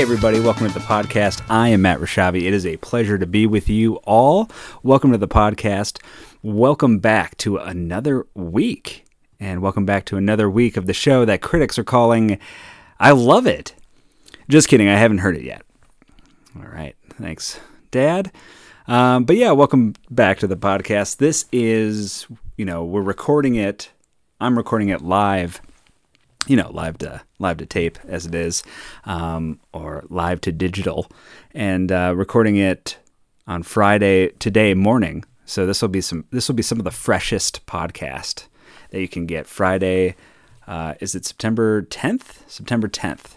Hey, everybody, welcome to the podcast. I am Matt Rashavi. It is a pleasure to be with you all. Welcome to the podcast. Welcome back to another week. And welcome back to another week of the show that critics are calling I Love It. Just kidding, I haven't heard it yet. All right, thanks, Dad. Um, but yeah, welcome back to the podcast. This is, you know, we're recording it. I'm recording it live you know, live to live to tape as it is, um, or live to digital, and uh, recording it on Friday today morning. So this will be some this will be some of the freshest podcast that you can get. Friday, uh, is it September 10th? September 10th.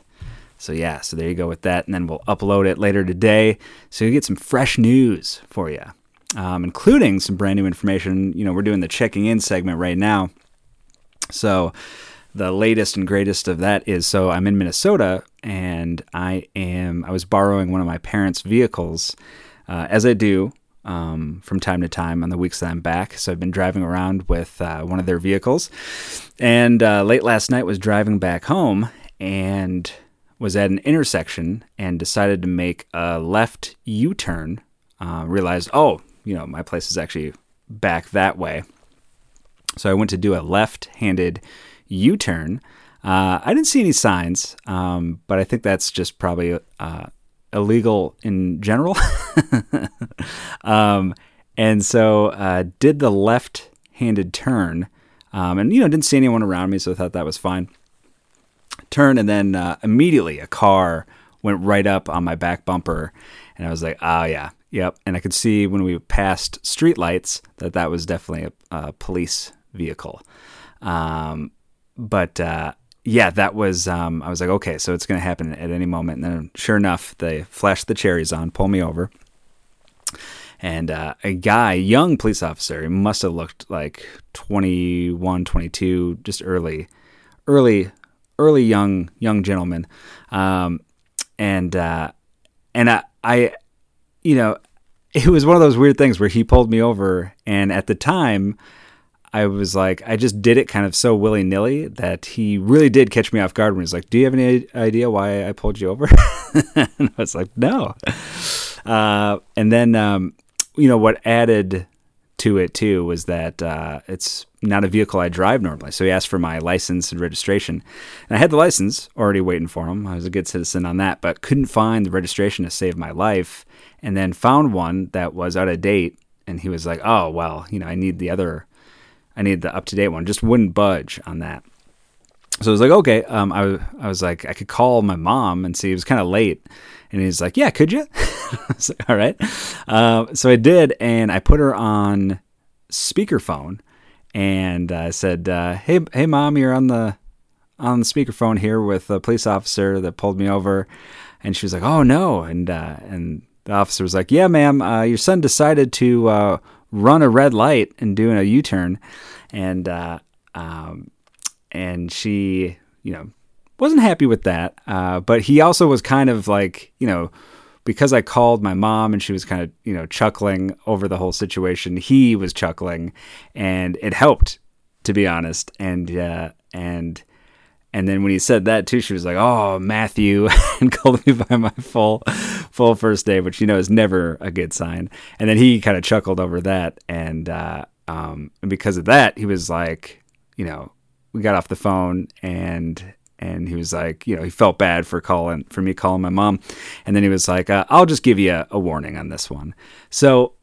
So yeah, so there you go with that, and then we'll upload it later today, so you get some fresh news for you, um, including some brand new information. You know, we're doing the checking in segment right now, so the latest and greatest of that is so I'm in Minnesota and I am I was borrowing one of my parents' vehicles, uh, as I do um, from time to time on the weeks that I'm back. So I've been driving around with uh, one of their vehicles, and uh, late last night was driving back home and was at an intersection and decided to make a left U-turn. Uh, realized, oh, you know, my place is actually back that way. So I went to do a left-handed U turn. Uh, I didn't see any signs, um, but I think that's just probably uh, illegal in general. um, and so uh, did the left handed turn um, and, you know, didn't see anyone around me, so I thought that was fine. Turn, and then uh, immediately a car went right up on my back bumper. And I was like, oh, yeah, yep. And I could see when we passed streetlights that that was definitely a, a police vehicle. Um, but uh, yeah, that was. Um, I was like, okay, so it's going to happen at any moment. And then, sure enough, they flashed the cherries on, pull me over, and uh, a guy, young police officer, he must have looked like 21, 22, just early, early, early young young gentleman, um, and uh, and I, I, you know, it was one of those weird things where he pulled me over, and at the time. I was like, I just did it kind of so willy nilly that he really did catch me off guard when he was like, Do you have any idea why I pulled you over? and I was like, No. Uh, and then, um, you know, what added to it too was that uh, it's not a vehicle I drive normally. So he asked for my license and registration. And I had the license already waiting for him. I was a good citizen on that, but couldn't find the registration to save my life. And then found one that was out of date. And he was like, Oh, well, you know, I need the other I need the up to date one. Just wouldn't budge on that. So I was like, okay. Um, I, I was like, I could call my mom and see. It was kind of late. And he's like, yeah, could you? like, All right. Uh, so I did. And I put her on speakerphone and I said, uh, hey, hey, mom, you're on the, on the speakerphone here with a police officer that pulled me over. And she was like, oh, no. And, uh, and the officer was like, yeah, ma'am, uh, your son decided to uh, run a red light and doing a U-turn, and uh, um, and she, you know, wasn't happy with that. Uh, but he also was kind of like, you know, because I called my mom and she was kind of, you know, chuckling over the whole situation. He was chuckling, and it helped, to be honest. And uh, and and then when he said that too, she was like, "Oh, Matthew," and called me by my full, full first name, which you know is never a good sign. And then he kind of chuckled over that, and uh, um, and because of that, he was like, you know, we got off the phone, and and he was like, you know, he felt bad for calling for me calling my mom, and then he was like, uh, "I'll just give you a, a warning on this one." So,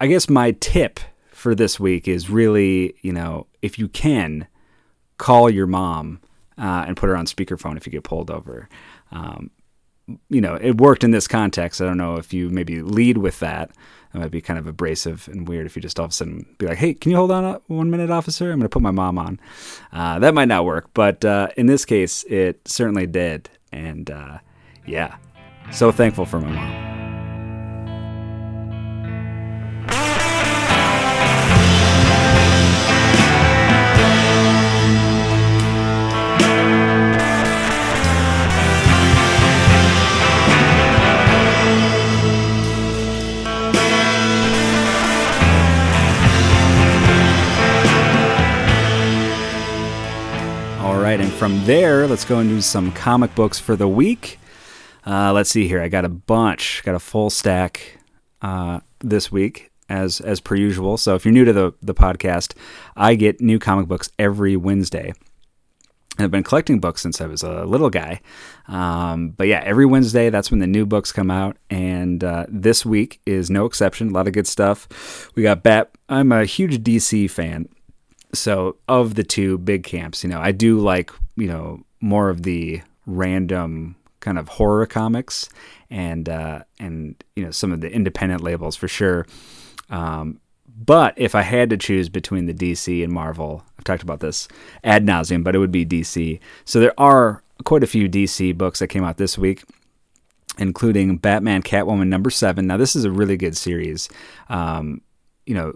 I guess my tip for this week is really, you know, if you can, call your mom uh, and put her on speakerphone if you get pulled over. Um, you know, it worked in this context. I don't know if you maybe lead with that. It might be kind of abrasive and weird if you just all of a sudden be like, "Hey, can you hold on one minute, officer? I'm going to put my mom on." Uh, that might not work, but uh, in this case, it certainly did. And uh, yeah, so thankful for my mom. From there, let's go do some comic books for the week. Uh, let's see here. I got a bunch, got a full stack uh, this week as as per usual. So if you're new to the the podcast, I get new comic books every Wednesday. I've been collecting books since I was a little guy. Um, but yeah, every Wednesday, that's when the new books come out. And uh, this week is no exception. A lot of good stuff. We got Bat. I'm a huge DC fan. So, of the two big camps, you know, I do like, you know, more of the random kind of horror comics and, uh, and, you know, some of the independent labels for sure. Um, but if I had to choose between the DC and Marvel, I've talked about this ad nauseum, but it would be DC. So there are quite a few DC books that came out this week, including Batman Catwoman number seven. Now, this is a really good series. Um, you know,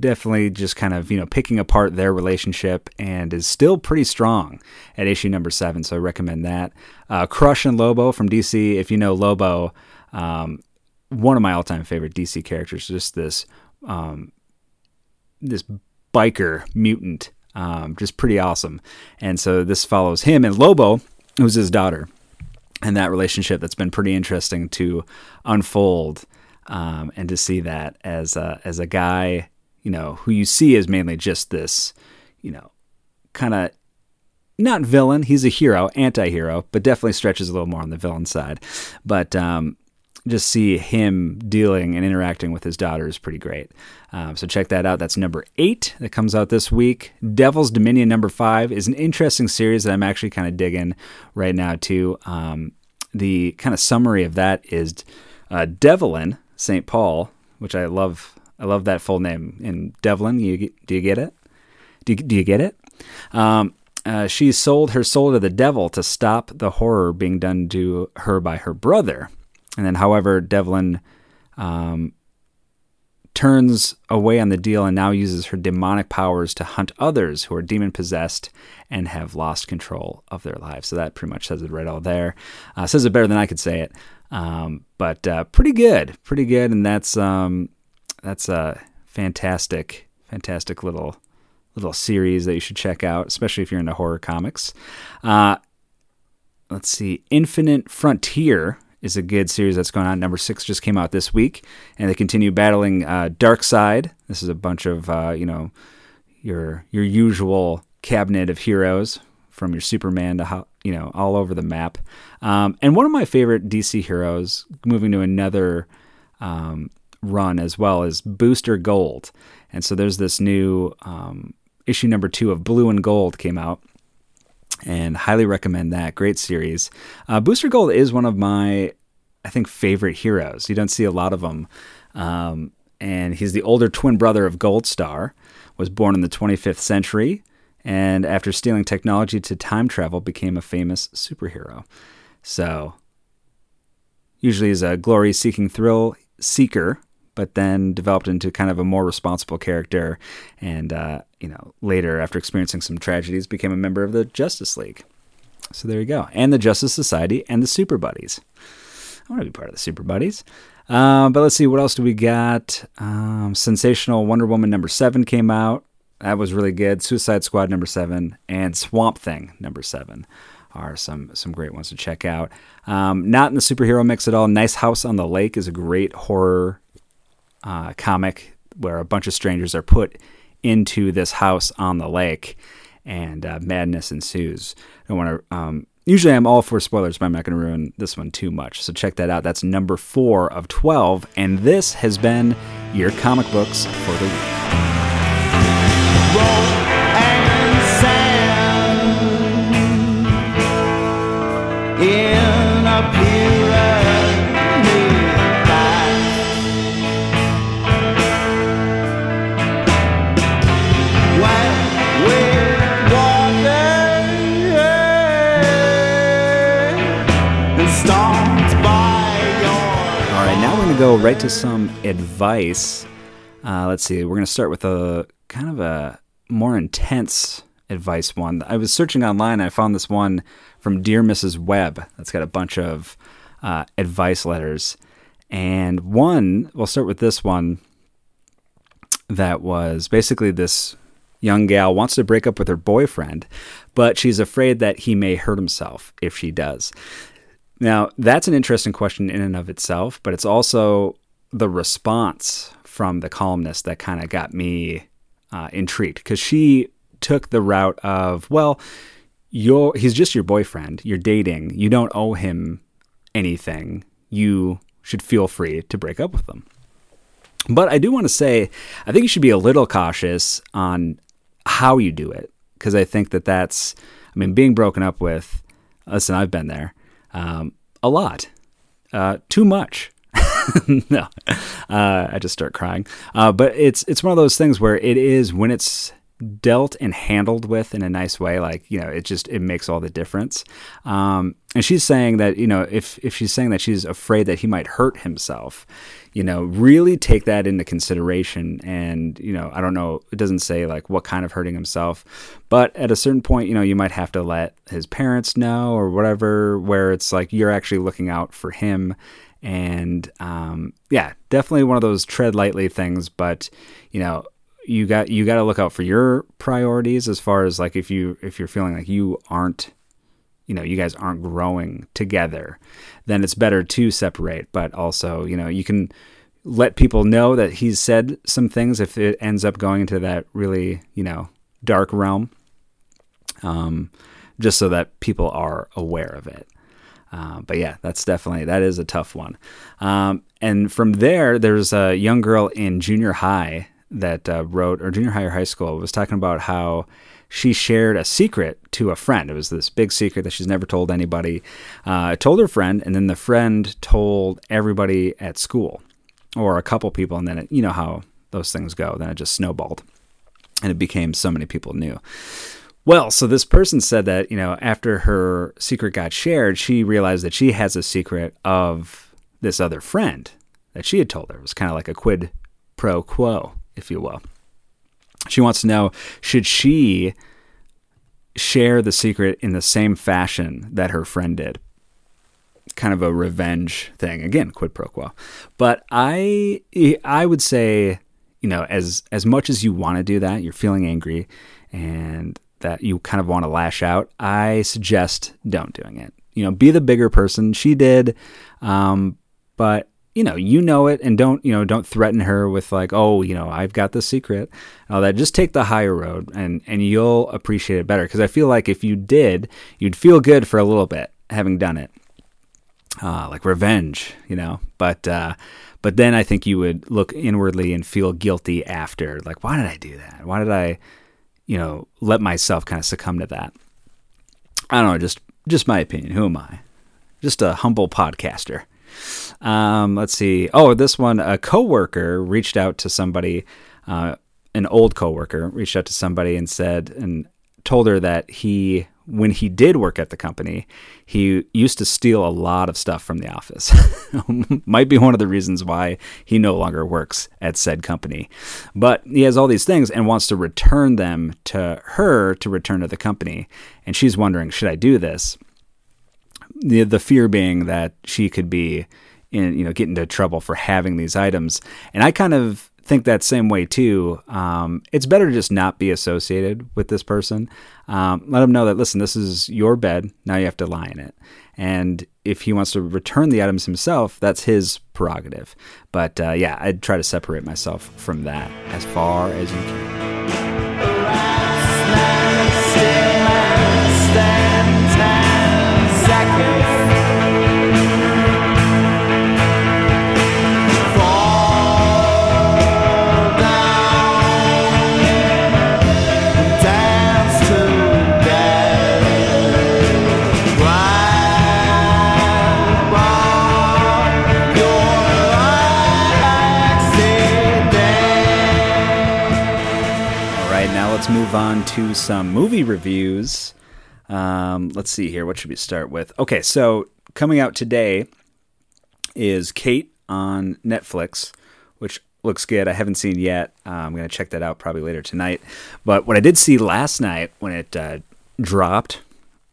definitely just kind of you know picking apart their relationship and is still pretty strong at issue number seven so i recommend that uh, crush and lobo from dc if you know lobo um, one of my all-time favorite dc characters just this um, this biker mutant, um, just pretty awesome. And so this follows him and Lobo, who's his daughter, and that relationship that's been pretty interesting to unfold um, and to see that as a, as a guy, you know, who you see as mainly just this, you know, kind of not villain. He's a hero, anti-hero, but definitely stretches a little more on the villain side. But um, just see him dealing and interacting with his daughter is pretty great. Um, so check that out. That's number eight that comes out this week. Devil's Dominion number five is an interesting series that I'm actually kind of digging right now too. Um, the kind of summary of that is uh, Devlin St. Paul, which I love. I love that full name. In Devlin, you do you get it? Do you, do you get it? Um, uh, she sold her soul to the devil to stop the horror being done to her by her brother. And then, however, Devlin um, turns away on the deal and now uses her demonic powers to hunt others who are demon possessed and have lost control of their lives. So that pretty much says it right all there. Uh, says it better than I could say it, um, but uh, pretty good, pretty good. And that's um, that's a fantastic, fantastic little little series that you should check out, especially if you're into horror comics. Uh, let's see, Infinite Frontier is a good series that's going on. Number six just came out this week, and they continue battling uh, Side. This is a bunch of uh, you know your your usual cabinet of heroes from your Superman to you know all over the map. Um, and one of my favorite DC heroes, moving to another um, run as well, is Booster Gold. And so there's this new um, issue number two of Blue and Gold came out and highly recommend that. Great series. Uh, Booster Gold is one of my, I think, favorite heroes. You don't see a lot of them. Um, and he's the older twin brother of Gold Star, was born in the 25th century, and after stealing technology to time travel, became a famous superhero. So, usually is a glory-seeking thrill seeker but then developed into kind of a more responsible character. And, uh, you know, later, after experiencing some tragedies, became a member of the Justice League. So there you go. And the Justice Society and the Super Buddies. I want to be part of the Super Buddies. Um, but let's see, what else do we got? Um, Sensational Wonder Woman number seven came out. That was really good. Suicide Squad number seven and Swamp Thing number seven are some some great ones to check out. Um, not in the superhero mix at all. Nice House on the Lake is a great horror uh, comic where a bunch of strangers are put into this house on the lake and uh, madness ensues. I want to. Um, usually, I'm all for spoilers, but I'm not going to ruin this one too much. So check that out. That's number four of 12. And this has been your comic books for the week. in a go right to some advice. Uh, let's see. We're going to start with a kind of a more intense advice one. I was searching online. I found this one from Dear Mrs. Webb that's got a bunch of uh, advice letters. And one, we'll start with this one that was basically this young gal wants to break up with her boyfriend, but she's afraid that he may hurt himself if she does Now, that's an interesting question in and of itself, but it's also the response from the columnist that kind of got me uh, intrigued because she took the route of, well, you're, he's just your boyfriend, you're dating, you don't owe him anything, you should feel free to break up with them. But I do want to say, I think you should be a little cautious on how you do it because I think that that's, I mean, being broken up with, listen, I've been there um, a lot, uh, too much. no, uh, I just start crying. Uh, but it's it's one of those things where it is when it's dealt and handled with in a nice way like you know it just it makes all the difference um, and she's saying that you know if if she's saying that she's afraid that he might hurt himself you know really take that into consideration. And you know i don't know it doesn't say like what kind of hurting himself but at a certain point you know you might have to let his parents know or whatever where it's like you're actually looking out for him. And um, yeah definitely one of those tread lightly things but you know you got you got to look out for your priorities as far as like if you if you're feeling like you aren't you know you guys aren't growing together then it's better to separate. But also you know you can let people know that he's said some things if it ends up going into that really you know dark realm um just so that people are aware of it. Uh, but yeah that's definitely that is a tough one. Um, and from there there's a young girl in junior high that uh, wrote, or junior high or high school, was talking about how she shared a secret to a friend. It was this big secret that she's never told anybody. Uh, told her friend, and then the friend told everybody at school, or a couple people, and then it, you know how those things go. Then it just snowballed, and it became so many people knew. Well, so this person said that you know after her secret got shared, she realized that she has a secret of this other friend that she had told her. It was kind of like a quid pro quo if you will. She wants to know should she share the secret in the same fashion that her friend did? Kind of a revenge thing. Again, quid pro quo. But I I would say, you know, as as much as you want to do that, you're feeling angry and that you kind of want to lash out, I suggest don't doing it. You know, be the bigger person. She did, um, but you know, you know it, and don't you know, don't threaten her with like, oh, you know, I've got the secret, all that. Just take the higher road, and and you'll appreciate it better. Because I feel like if you did, you'd feel good for a little bit having done it, uh, like revenge, you know. But uh, but then I think you would look inwardly and feel guilty after, like, why did I do that? Why did I, you know, let myself kind of succumb to that? I don't know, just just my opinion. Who am I? Just a humble podcaster. Um, let's see. Oh, this one, a coworker reached out to somebody, uh, an old coworker reached out to somebody and said, and told her that he, when he did work at the company, he used to steal a lot of stuff from the office. Might be one of the reasons why he no longer works at said company. But he has all these things and wants to return them to her to return to the company. And she's wondering, should I do this? The the fear being that she could be in you know get into trouble for having these items. And i kind of think that same way too. Um, it's better to just not be associated with this person. Um, let them know that listen this is your bed. Now you have to lie in it. And if he wants to return the items himself that's his prerogative. But uh, yeah i'd try to separate myself from that as far as you can on to some movie reviews. Um, let's see here. What should we start with? Okay, so coming out today is Kate on Netflix, which looks good. I haven't seen yet. Uh, I'm going to check that out probably later tonight. But what I did see last night when it uh, dropped,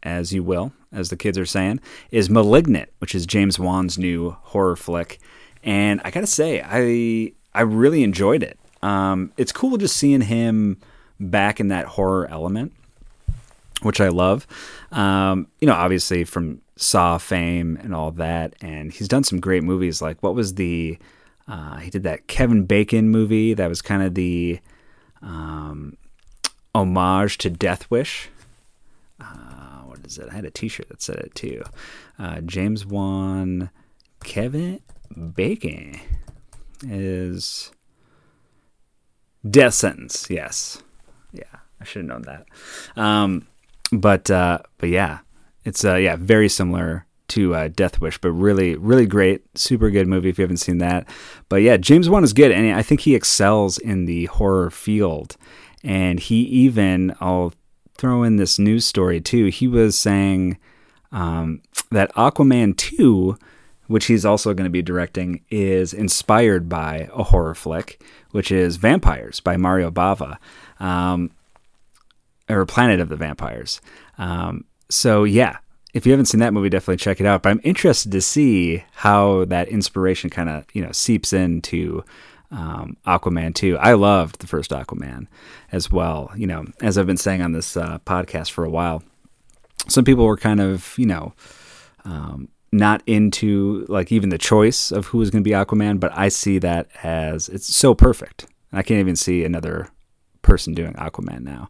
as you will, as the kids are saying, is *Malignant*, which is James Wan's new horror flick. And I got to say, I I really enjoyed it. Um, it's cool just seeing him back in that horror element. Which I love. Um, you know, obviously from Saw fame and all that, and he's done some great movies. Like what was the uh, he did that Kevin Bacon movie that was kind of the um, homage to Death Wish. Uh, what is it? I had a T-shirt that said it too. Uh, James Wan, Kevin Bacon is death sentence. Yes, yeah, I should have known that. Um, but uh, but yeah, it's uh, yeah very similar to uh, Death Wish, but really really great, super good movie if you haven't seen that. But yeah, James Wan is good, and I think he excels in the horror field. And he even I'll throw in this news story too. He was saying um, that Aquaman two which he's also going to be directing, is inspired by a horror flick, which is Vampires by Mario Bava, um, or Planet of the Vampires. Um, so, yeah, if you haven't seen that movie, definitely check it out. But I'm interested to see how that inspiration kind of you know seeps into um, Aquaman 2. I loved the first Aquaman as well. You know, as I've been saying on this uh, podcast for a while, some people were kind of you know um, not into like even the choice of who is going to be Aquaman, but I see that as it's so perfect. I can't even see another person doing Aquaman now.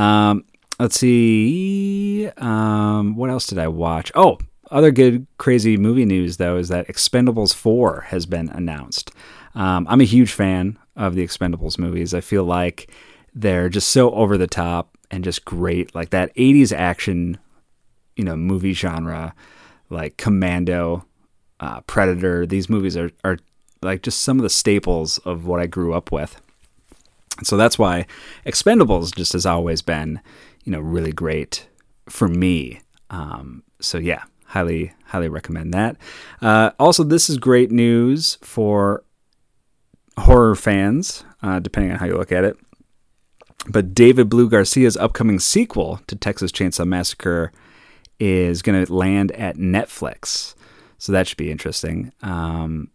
Um, let's see. Um, what else did I watch? Oh, other good crazy movie news though is that Expendables 4 has been announced. Um, I'm a huge fan of the Expendables movies. I feel like they're just so over the top and just great. Like that 80s action, you know, movie genre like Commando, uh, Predator. These movies are, are like just some of the staples of what I grew up with. So that's why Expendables just has always been, you know, really great for me. Um, so yeah, highly, highly recommend that. Uh, also, this is great news for horror fans, uh, depending on how you look at it. But David Blue Garcia's upcoming sequel to Texas Chainsaw Massacre is going to land at Netflix. So that should be interesting. Um,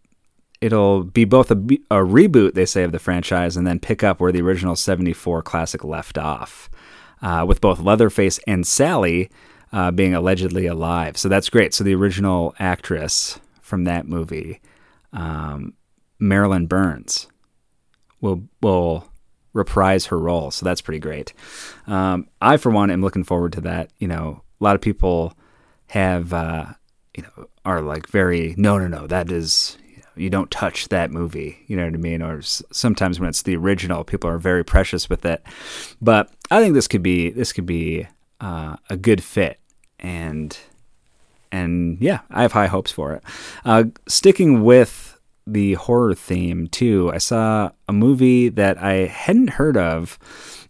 it'll be both a, a, reboot, they say, of the franchise and then pick up where the original 74 classic left off, uh, with both Leatherface and Sally uh, being allegedly alive. So that's great. So the original actress from that movie, um, Marilyn Burns, will will reprise her role. So that's pretty great. Um, I, for one, am looking forward to that. You know, a lot of people have uh, you know are like very no no no that is you, don't touch that movie you know what I mean? Or s- sometimes when it's the original people are very precious with it. But I think this could be this could be uh, a good fit and and yeah I have high hopes for it. Uh, sticking with the horror theme too I saw a movie that I hadn't heard of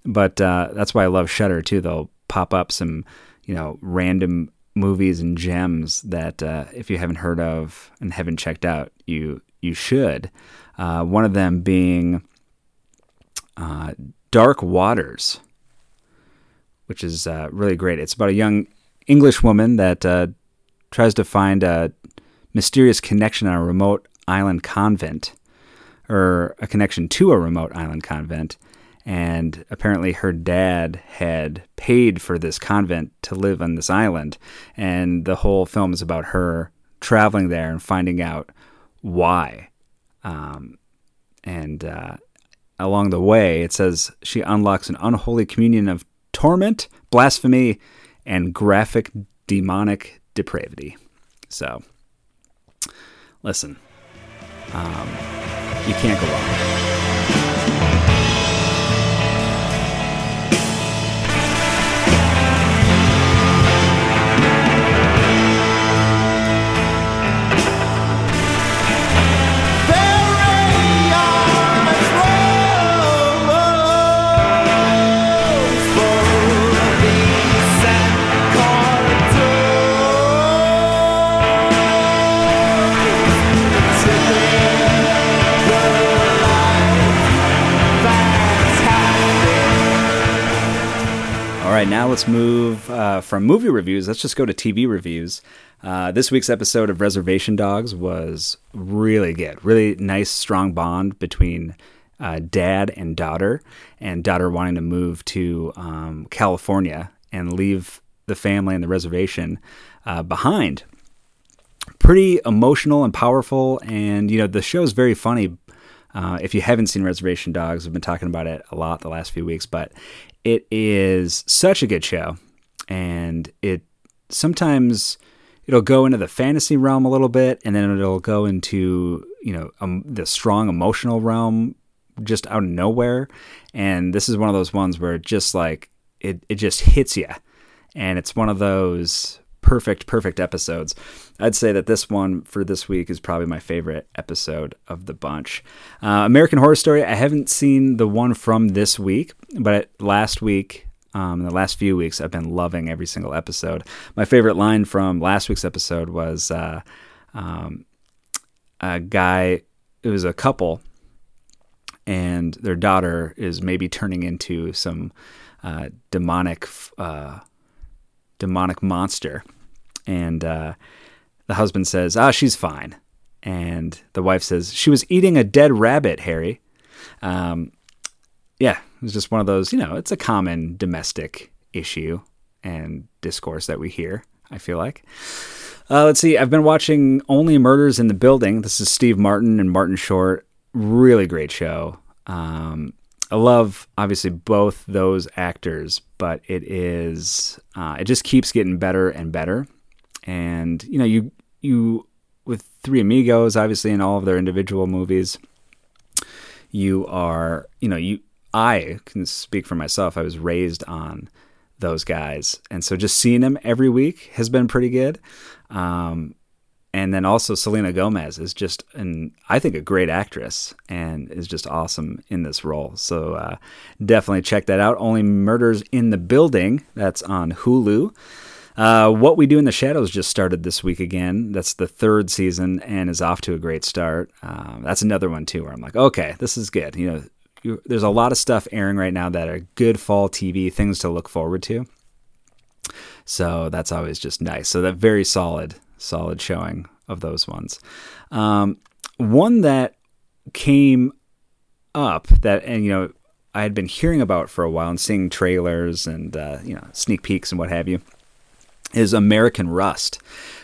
but uh, that's why I love Shudder too. They'll pop up some you know, random movies and gems that uh, if you haven't heard of and haven't checked out, you you should. Uh, one of them being uh, Dark Waters, which is uh, really great. It's about a young English woman that uh, tries to find a mysterious connection on a remote island convent, or a connection to a remote island convent and apparently her dad had paid for this convent to live on this island. And the whole film is about her traveling there and finding out why. Um, and uh, along the way it says she unlocks an unholy communion of torment blasphemy and graphic demonic depravity. So listen um, you can't go wrong right, now let's move uh, from movie reviews. Let's just go to TV reviews. Uh, this week's episode of Reservation Dogs was really good. Really nice, strong bond between uh, dad and daughter, and daughter wanting to move to um, California and leave the family and the reservation uh, behind. Pretty emotional and powerful, and you know the show is very funny. Uh, if you haven't seen Reservation Dogs, I've been talking about it a lot the last few weeks, but it is such a good show, and it sometimes it'll go into the fantasy realm a little bit, and then it'll go into you know um, the strong emotional realm just out of nowhere. And this is one of those ones where it just like it it just hits you, and it's one of those perfect perfect episodes. I'd say that this one for this week is probably my favorite episode of the bunch. Uh, American Horror Story. I haven't seen the one from this week, but last week um, in the last few weeks, I've been loving every single episode. My favorite line from last week's episode was uh, um, a guy, it was a couple, and their daughter is maybe turning into some uh, demonic, uh, demonic monster. And uh, the husband says, Ah, she's fine. And the wife says, She was eating a dead rabbit, Harry. Um, yeah, was just one of those, you know, it's a common domestic issue and discourse that we hear, I feel like. Uh, let's see, I've been watching Only Murders in the Building. This is Steve Martin and Martin Short. Really great show. Um, I love, obviously, both those actors, but it is, uh, it just keeps getting better and better. And, you know, you, you, with Three Amigos, obviously, in all of their individual movies, you are, you know, you, I can speak for myself. I was raised on those guys, and so just seeing them every week has been pretty good. Um, and then also Selena Gomez is just an I think a great actress and is just awesome in this role. So uh, definitely check that out. Only Murders in the Building. That's on Hulu. Uh, what We Do in the Shadows just started this week again. That's the third season and is off to a great start. Um, that's another one too where I'm like, okay, this is good. You know, you, there's a lot of stuff airing right now that are good fall TV things to look forward to. So that's always just nice. So that very solid, solid showing of those ones. Um, one that came up that and you know I had been hearing about for a while and seeing trailers and uh, you know sneak peeks and what have you is American Rust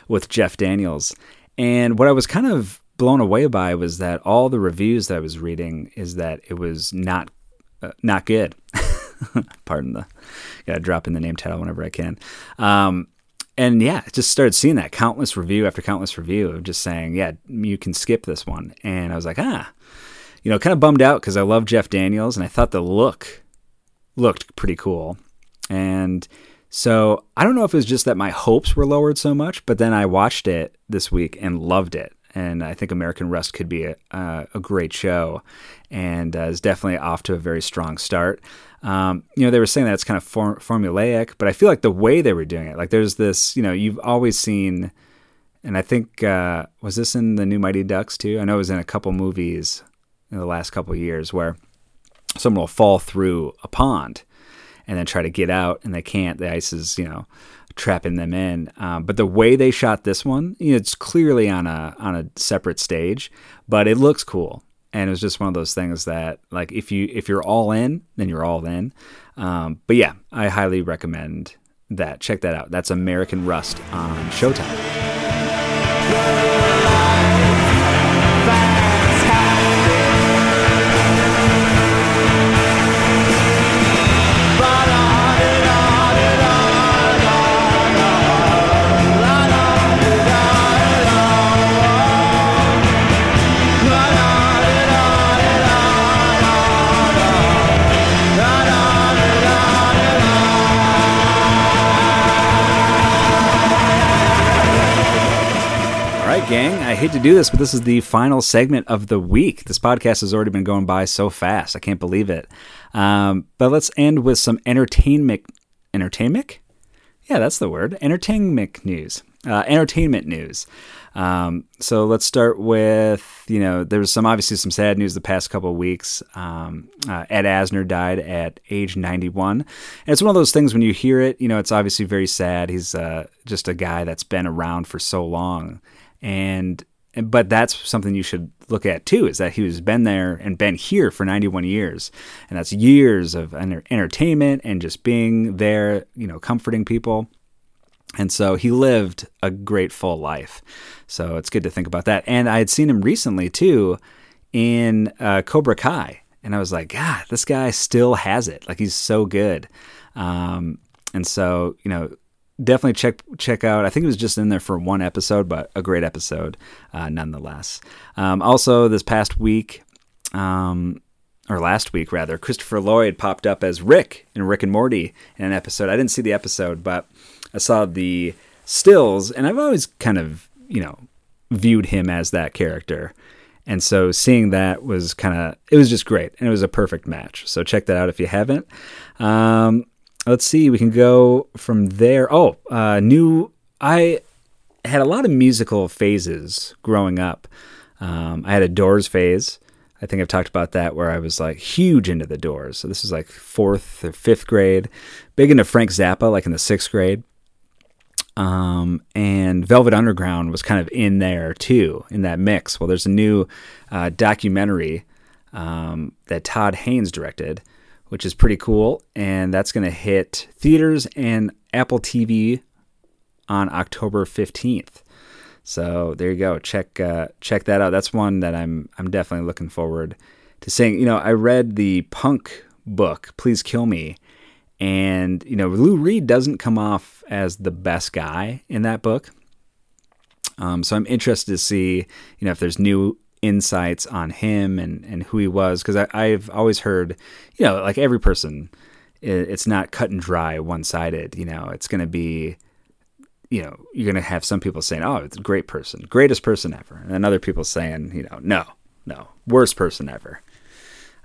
with Jeff Daniels. And what I was kind of blown away by was that all the reviews that I was reading is that it was not uh, not good. Pardon the gotta drop in the name title whenever I can. Um, and yeah, just started seeing that countless review after countless review of just saying, yeah, you can skip this one. And I was like, ah, you know, kind of bummed out because I love Jeff Daniels and I thought the look looked pretty cool. And so I don't know if it was just that my hopes were lowered so much, but then I watched it this week and loved it and I think American Rust could be a, uh, a great show, and uh, is definitely off to a very strong start. Um, you know, they were saying that it's kind of for- formulaic, but I feel like the way they were doing it, like there's this, you know, you've always seen, and I think uh, was this in the new Mighty Ducks too? I know it was in a couple movies in the last couple years where someone will fall through a pond and then try to get out, and they can't. The ice is, you know trapping them in. Um, but the way they shot this one, you know, it's clearly on a on a separate stage, but it looks cool. And it was just one of those things that, like, if you if you're all in, then you're all in. Um, but yeah, I highly recommend that. Check that out. That's American Rust on Showtime. Gang. I hate to do this, but this is the final segment of the week. This podcast has already been going by so fast. I can't believe it. Um, but let's end with some entertainment. Entertainment? Yeah, that's the word. Entertainment news. Uh, entertainment news. Um, so let's start with you know there was some obviously some sad news the past couple of weeks. Um, uh, Ed Asner died at age 91, and it's one of those things when you hear it, you know, it's obviously very sad. He's uh, just a guy that's been around for so long, and but that's something you should look at too is that he was been there and been here for 91 years. And that's years of entertainment and just being there you know comforting people. And so he lived a great full life. So it's good to think about that. And i had seen him recently too in uh, cobra kai. And i was like god this guy still has it. Like he's so good. Um, and so you know definitely check check out. I think it was just in there for one episode, but a great episode uh, nonetheless. Um, also, this past week, um, or last week rather, Christopher Lloyd popped up as Rick in Rick and Morty in an episode. I didn't see the episode, but I saw the stills, and I've always kind of you know viewed him as that character. And so seeing that was kind of, it was just great. And it was a perfect match. So check that out if you haven't. Um, let's see. We can go from there. Oh, uh, new. I had a lot of musical phases growing up. Um, I had a Doors phase. I think I've talked about that where I was like huge into the Doors. So this is like fourth or fifth grade. Big into Frank Zappa, like in the sixth grade. Um, and Velvet Underground was kind of in there too, in that mix. Well, there's a new uh, documentary um, that Todd Haynes directed which is pretty cool. And that's going to hit theaters and Apple TV on October 15th. So there you go. Check uh, check that out. That's one that I'm I'm definitely looking forward to seeing. You know, I read the Punk book, Please Kill Me, and you know, Lou Reed doesn't come off as the best guy in that book. Um, so I'm interested to see, you know, if there's new insights on him and, and who he was because I've always heard, you know, like every person, it's not cut and dry, one sided. You know, it's going to be, you know, you're going to have some people saying, "Oh, it's a great person, greatest person ever," and other people saying, you know, "No, no, worst person ever."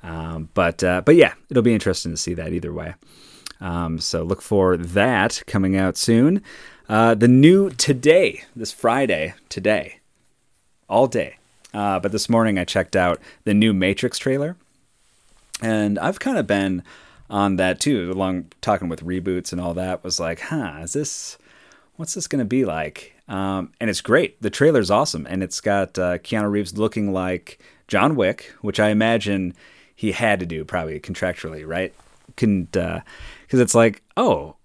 Um, but uh, but yeah, it'll be interesting to see that either way. Um, so look for that coming out soon. Uh, the new today, this Friday, today, all day, uh, but this morning I checked out the new Matrix trailer, and I've kind of been on that too. Along talking with reboots and all that, was like, huh, is this what's this going to be like? Um, and it's great. The trailer's awesome, and it's got uh, Keanu Reeves looking like John Wick, which I imagine he had to do probably contractually, right? Couldn't because uh, it's like, oh,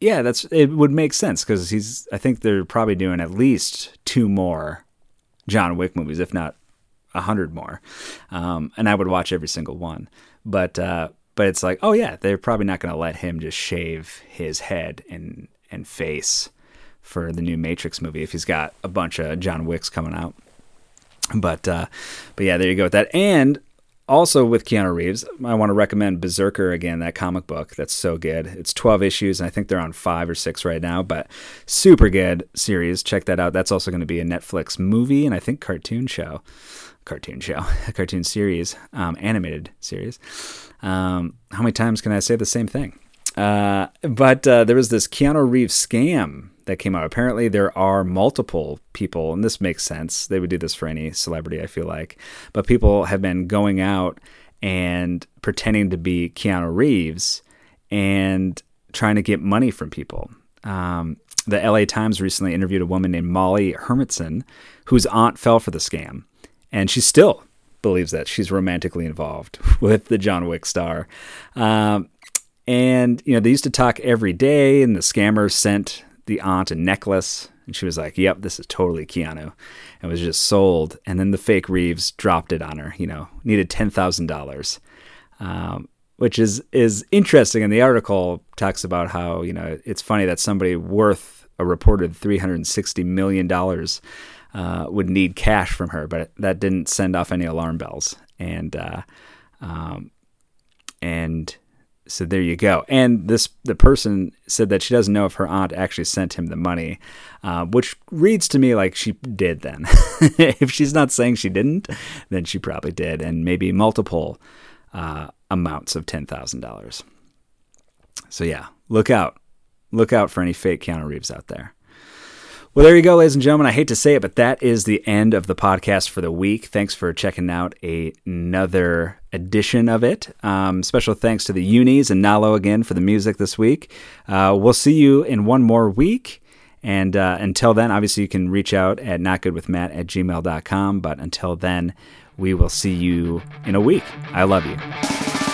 yeah, that's it would make sense because he's. I think they're probably doing at least two more John Wick movies, if not a hundred more. Um, and I would watch every single one. But uh, but it's like, oh yeah, they're probably not going to let him just shave his head and and face for the new Matrix movie if he's got a bunch of John Wicks coming out. But uh, but yeah, there you go with that. And also with Keanu Reeves, I want to recommend Berserker again, that comic book. That's so good. It's 12 issues, and I think they're on five or six right now, but super good series. Check that out. That's also going to be a Netflix movie and I think cartoon show. Cartoon show, a cartoon series, um, animated series. Um, how many times can I say the same thing? Uh, but uh, there was this Keanu Reeves scam that came out. Apparently, there are multiple people, and this makes sense. They would do this for any celebrity, I feel like. But people have been going out and pretending to be Keanu Reeves and trying to get money from people. Um, the LA Times recently interviewed a woman named Molly Hermanson, whose aunt fell for the scam, and she still believes that she's romantically involved with the John Wick star. Um, and you know they used to talk every day, and the scammers sent the aunt a necklace, and she was like, "Yep, this is totally Keanu," and was just sold. And then the fake Reeves dropped it on her. You know, needed ten thousand um, dollars, which is is interesting. And the article talks about how you know it's funny that somebody worth a reported three hundred sixty million dollars uh, would need cash from her, but that didn't send off any alarm bells. And uh, um, and so there you go. And this the person said that she doesn't know if her aunt actually sent him the money, uh, which reads to me like she did. Then, if she's not saying she didn't, then she probably did, and maybe multiple uh, amounts of ten thousand dollars. So yeah, look out, look out for any fake Keanu Reeves out there. Well, there you go, ladies and gentlemen. I hate to say it, but that is the end of the podcast for the week. Thanks for checking out another edition of it. Um, special thanks to the Unis and Nalo again for the music this week. Uh, we'll see you in one more week. And uh, until then, obviously, you can reach out at notgoodwithmatt at gmail.com. But until then, we will see you in a week. I love you.